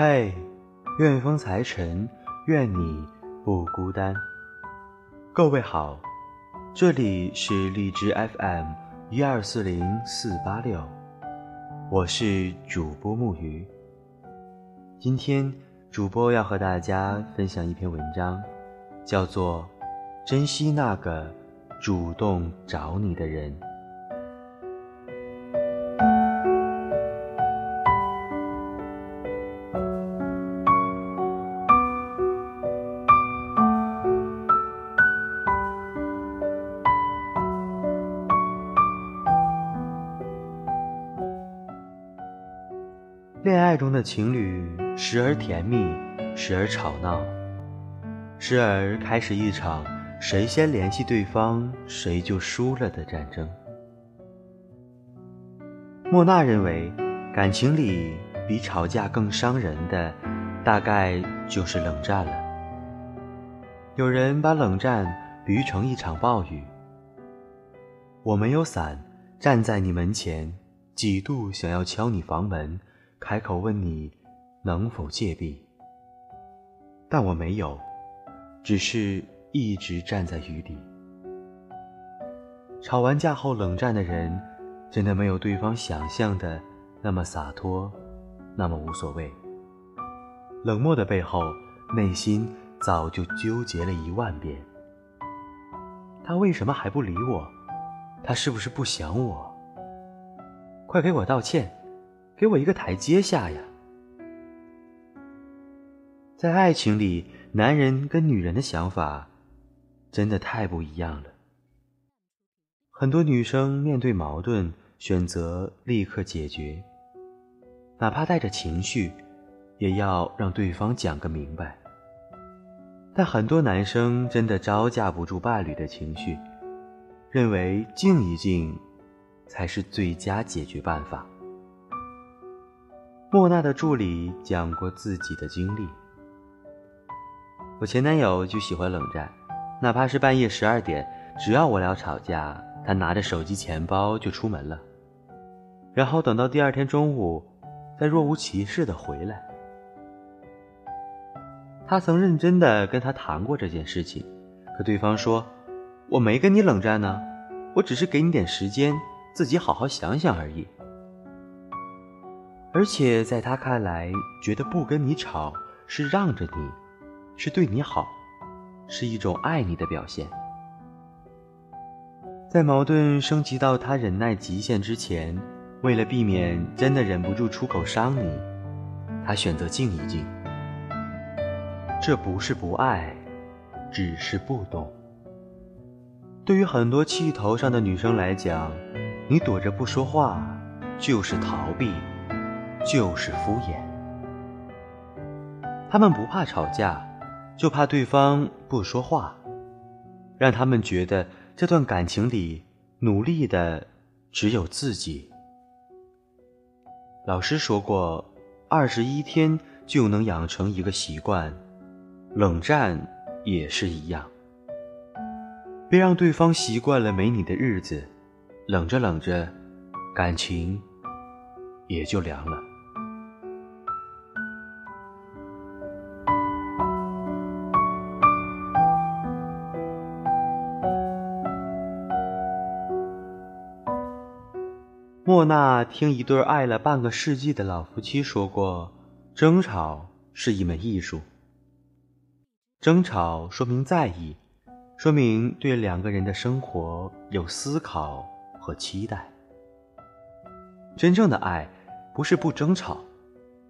嘿，愿风财神，愿你不孤单。各位好，这里是荔枝 FM 一二四零四八六，我是主播木鱼。今天主播要和大家分享一篇文章，叫做《珍惜那个主动找你的人》。恋爱中的情侣，时而甜蜜，时而吵闹，时而开始一场谁先联系对方谁就输了的战争。莫娜认为，感情里比吵架更伤人的，大概就是冷战了。有人把冷战比喻成一场暴雨，我没有伞，站在你门前，几度想要敲你房门。开口问你能否借币，但我没有，只是一直站在雨里。吵完架后冷战的人，真的没有对方想象的那么洒脱，那么无所谓。冷漠的背后，内心早就纠结了一万遍。他为什么还不理我？他是不是不想我？快给我道歉！给我一个台阶下呀！在爱情里，男人跟女人的想法真的太不一样了。很多女生面对矛盾，选择立刻解决，哪怕带着情绪，也要让对方讲个明白。但很多男生真的招架不住伴侣的情绪，认为静一静才是最佳解决办法。莫娜的助理讲过自己的经历。我前男友就喜欢冷战，哪怕是半夜十二点，只要我俩吵架，他拿着手机、钱包就出门了，然后等到第二天中午，再若无其事的回来。他曾认真的跟他谈过这件事情，可对方说：“我没跟你冷战呢，我只是给你点时间，自己好好想想而已。”而且在他看来，觉得不跟你吵是让着你，是对你好，是一种爱你的表现。在矛盾升级到他忍耐极限之前，为了避免真的忍不住出口伤你，他选择静一静。这不是不爱，只是不懂。对于很多气头上的女生来讲，你躲着不说话就是逃避。就是敷衍，他们不怕吵架，就怕对方不说话，让他们觉得这段感情里努力的只有自己。老师说过，二十一天就能养成一个习惯，冷战也是一样。别让对方习惯了没你的日子，冷着冷着，感情也就凉了。莫娜听一对爱了半个世纪的老夫妻说过，争吵是一门艺术。争吵说明在意，说明对两个人的生活有思考和期待。真正的爱不是不争吵，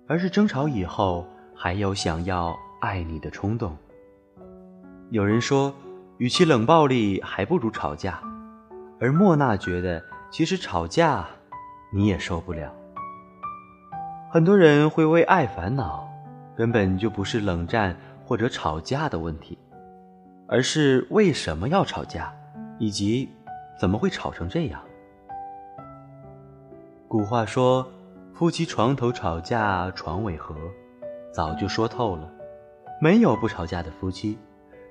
而是争吵以后还有想要爱你的冲动。有人说，与其冷暴力，还不如吵架。而莫娜觉得，其实吵架。你也受不了。很多人会为爱烦恼，根本就不是冷战或者吵架的问题，而是为什么要吵架，以及怎么会吵成这样。古话说：“夫妻床头吵架床尾和”，早就说透了。没有不吵架的夫妻，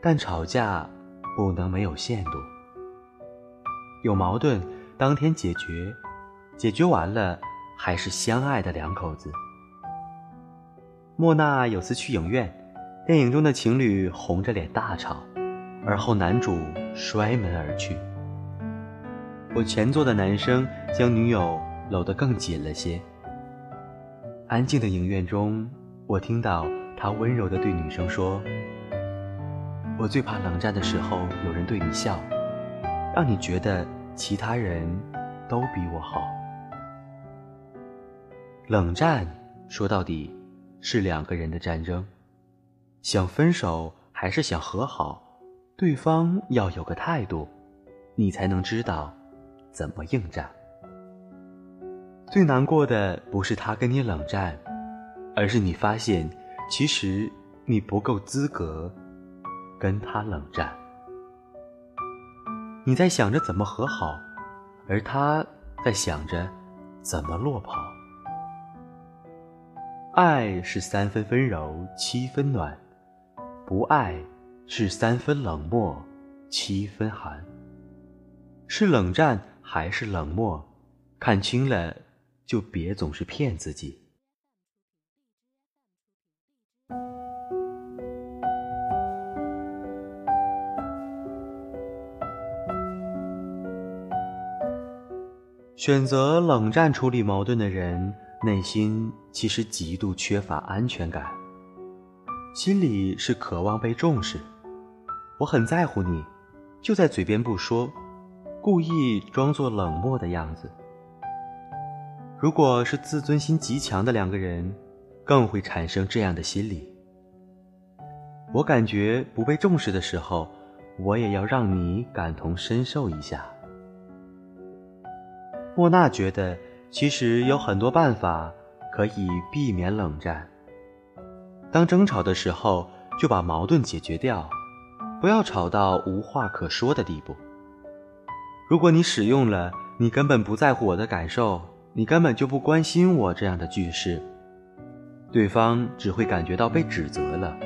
但吵架不能没有限度。有矛盾当天解决。解决完了，还是相爱的两口子。莫娜有次去影院，电影中的情侣红着脸大吵，而后男主摔门而去。我前座的男生将女友搂得更紧了些。安静的影院中，我听到他温柔地对女生说：“我最怕冷战的时候有人对你笑，让你觉得其他人都比我好。”冷战说到底是两个人的战争，想分手还是想和好，对方要有个态度，你才能知道。怎么应战？最难过的不是他跟你冷战，而是你发现其实你不够资格跟他冷战。你在想着怎么和好，而他在想着怎么落跑。爱是三分温柔，七分暖；不爱是三分冷漠，七分寒。是冷战。还是冷漠，看清了就别总是骗自己。选择冷战处理矛盾的人，内心其实极度缺乏安全感，心里是渴望被重视。我很在乎你，就在嘴边不说。故意装作冷漠的样子。如果是自尊心极强的两个人，更会产生这样的心理。我感觉不被重视的时候，我也要让你感同身受一下。莫娜觉得，其实有很多办法可以避免冷战。当争吵的时候，就把矛盾解决掉，不要吵到无话可说的地步。如果你使用了“你根本不在乎我的感受，你根本就不关心我”这样的句式，对方只会感觉到被指责了，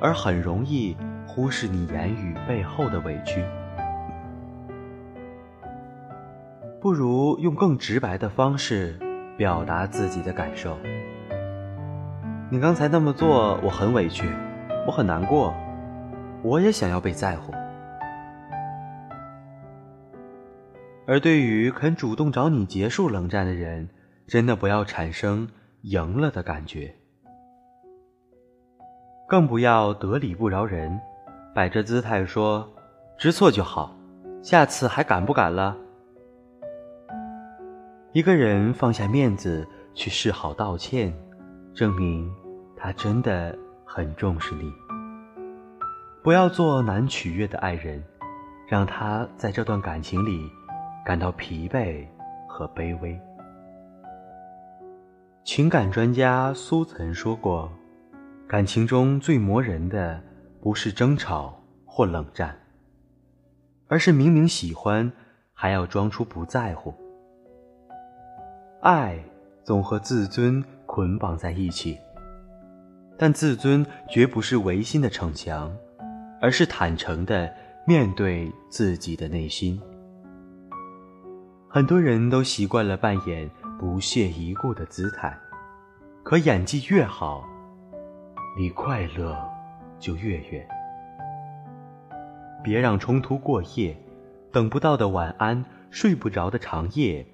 而很容易忽视你言语背后的委屈。不如用更直白的方式表达自己的感受。你刚才那么做，我很委屈，我很难过，我也想要被在乎。而对于肯主动找你结束冷战的人，真的不要产生赢了的感觉，更不要得理不饶人，摆着姿态说知错就好，下次还敢不敢了？一个人放下面子去示好道歉，证明他真的很重视你。不要做难取悦的爱人，让他在这段感情里。感到疲惫和卑微。情感专家苏曾说过：“感情中最磨人的，不是争吵或冷战，而是明明喜欢，还要装出不在乎。爱总和自尊捆绑在一起，但自尊绝不是违心的逞强，而是坦诚的面对自己的内心。”很多人都习惯了扮演不屑一顾的姿态，可演技越好，离快乐就越远。别让冲突过夜，等不到的晚安，睡不着的长夜，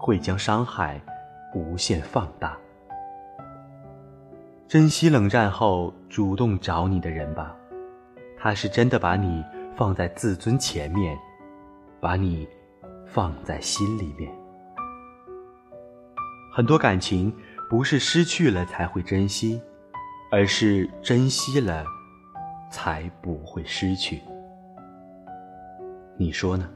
会将伤害无限放大。珍惜冷战后主动找你的人吧，他是真的把你放在自尊前面，把你。放在心里面。很多感情不是失去了才会珍惜，而是珍惜了才不会失去。你说呢？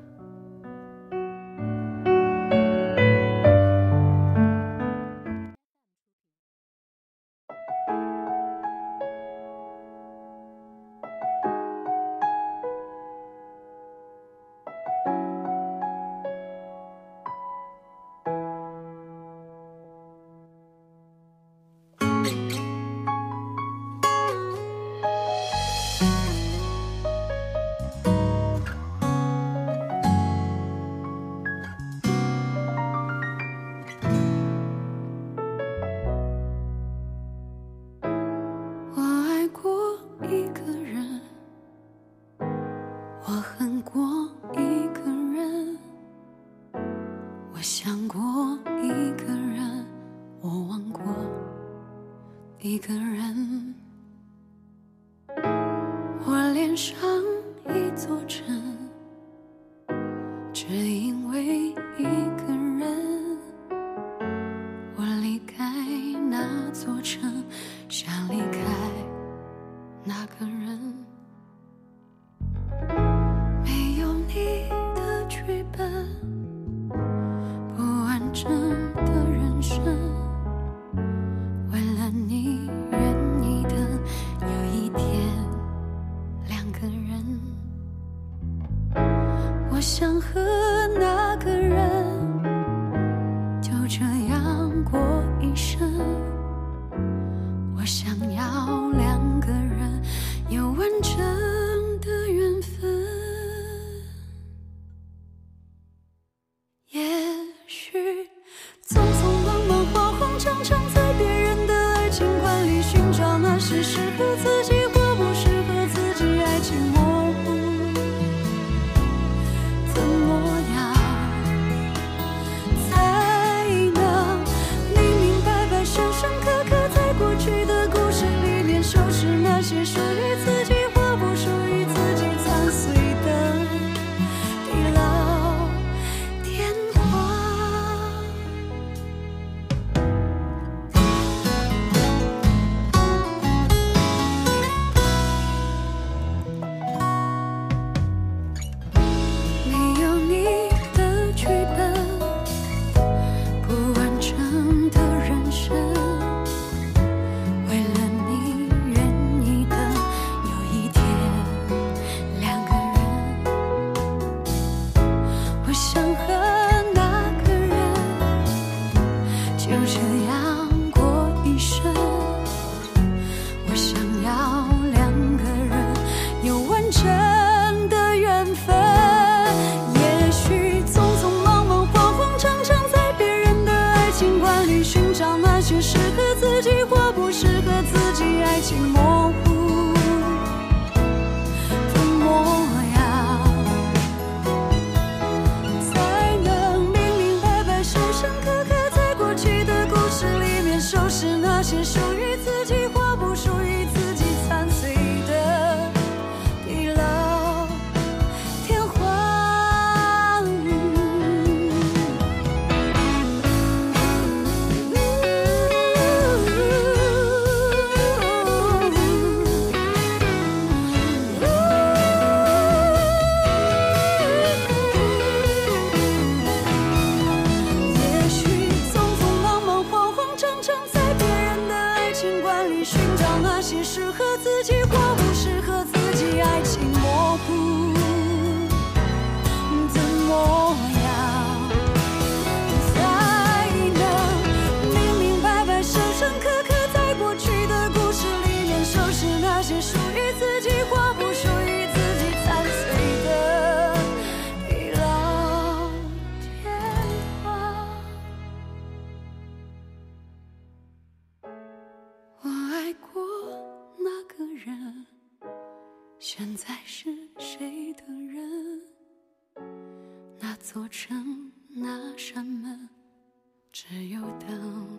那个人自己你是。现在是谁的人？那座城，那扇门，只有等。